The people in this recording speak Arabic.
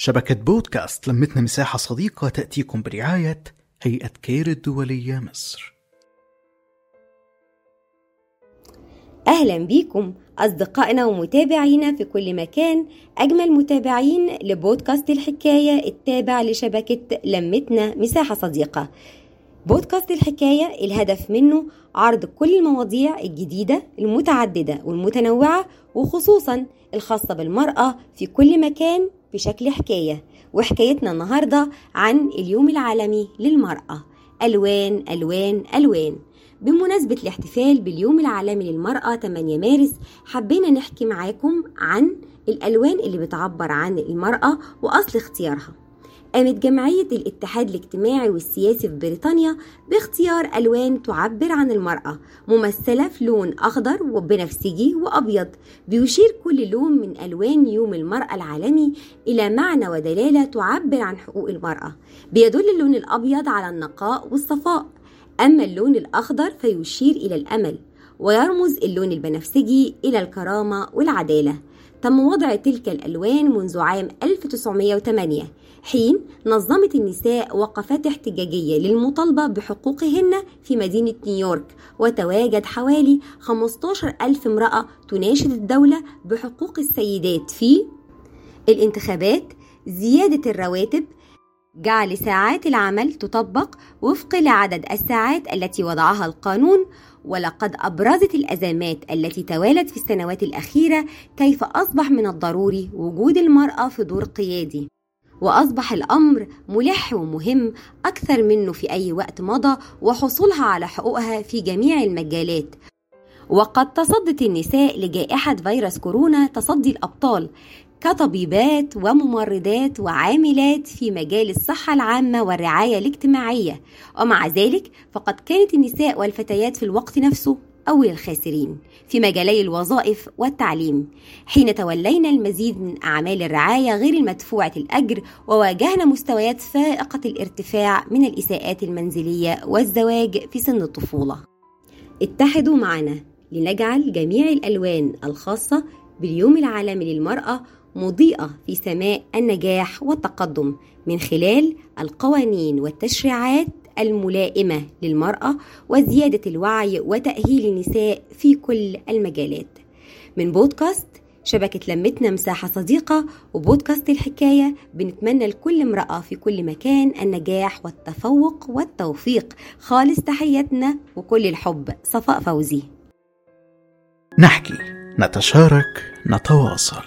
شبكة بودكاست لمتنا مساحة صديقة تأتيكم برعاية هيئة كير الدولية مصر. أهلا بيكم أصدقائنا ومتابعينا في كل مكان. أجمل متابعين لبودكاست الحكاية التابع لشبكة لمتنا مساحة صديقة. بودكاست الحكاية الهدف منه عرض كل المواضيع الجديدة المتعددة والمتنوعة وخصوصا الخاصة بالمرأة في كل مكان. بشكل حكاية. وحكايتنا النهاردة عن اليوم العالمي للمرأة. ألوان ألوان ألوان. بمناسبة الاحتفال باليوم العالمي للمرأة 8 مارس حبينا نحكي معاكم عن الألوان اللي بتعبر عن المرأة وأصل اختيارها. قامت جمعية الاتحاد الاجتماعي والسياسي في بريطانيا باختيار ألوان تعبر عن المرأة ممثلة في لون أخضر وبنفسجي وأبيض بيشير كل لون من ألوان يوم المرأة العالمي إلى معنى ودلالة تعبر عن حقوق المرأة بيدل اللون الأبيض على النقاء والصفاء. أما اللون الأخضر فيشير إلى الأمل ويرمز اللون البنفسجي إلى الكرامة والعدالة. تم وضع تلك الألوان منذ عام 1908 حين نظمت النساء وقفات احتجاجية للمطالبة بحقوقهن في مدينة نيويورك وتواجد حوالي 15 ألف امرأة تناشد الدولة بحقوق السيدات في الانتخابات زيادة الرواتب جعل ساعات العمل تطبق وفق لعدد الساعات التي وضعها القانون ولقد أبرزت الأزمات التي توالت في السنوات الأخيرة كيف أصبح من الضروري وجود المرأة في دور قيادي. وأصبح الأمر ملح ومهم أكثر منه في أي وقت مضى وحصولها على حقوقها في جميع المجالات. وقد تصدت النساء لجائحة فيروس كورونا تصدي الأبطال كطبيبات وممرضات وعاملات في مجال الصحة العامة والرعاية الاجتماعية. ومع ذلك فقد كانت النساء والفتيات في الوقت نفسه أول الخاسرين في مجالي الوظائف والتعليم حين تولينا المزيد من أعمال الرعاية غير المدفوعة الأجر وواجهنا مستويات فائقة الارتفاع من الإساءات المنزلية والزواج في سن الطفولة. اتحدوا معنا لنجعل جميع الألوان الخاصة باليوم العالمي للمرأة مضيئة في سماء النجاح والتقدم من خلال القوانين والتشريعات الملائمة للمرأة وزيادة الوعي وتأهيل النساء في كل المجالات. من بودكاست شبكة لمتنا مساحة صديقة وبودكاست الحكاية بنتمنى لكل امرأة في كل مكان النجاح والتفوق والتوفيق. خالص تحياتنا وكل الحب. صفاء فوزي. نحكي نتشارك نتواصل.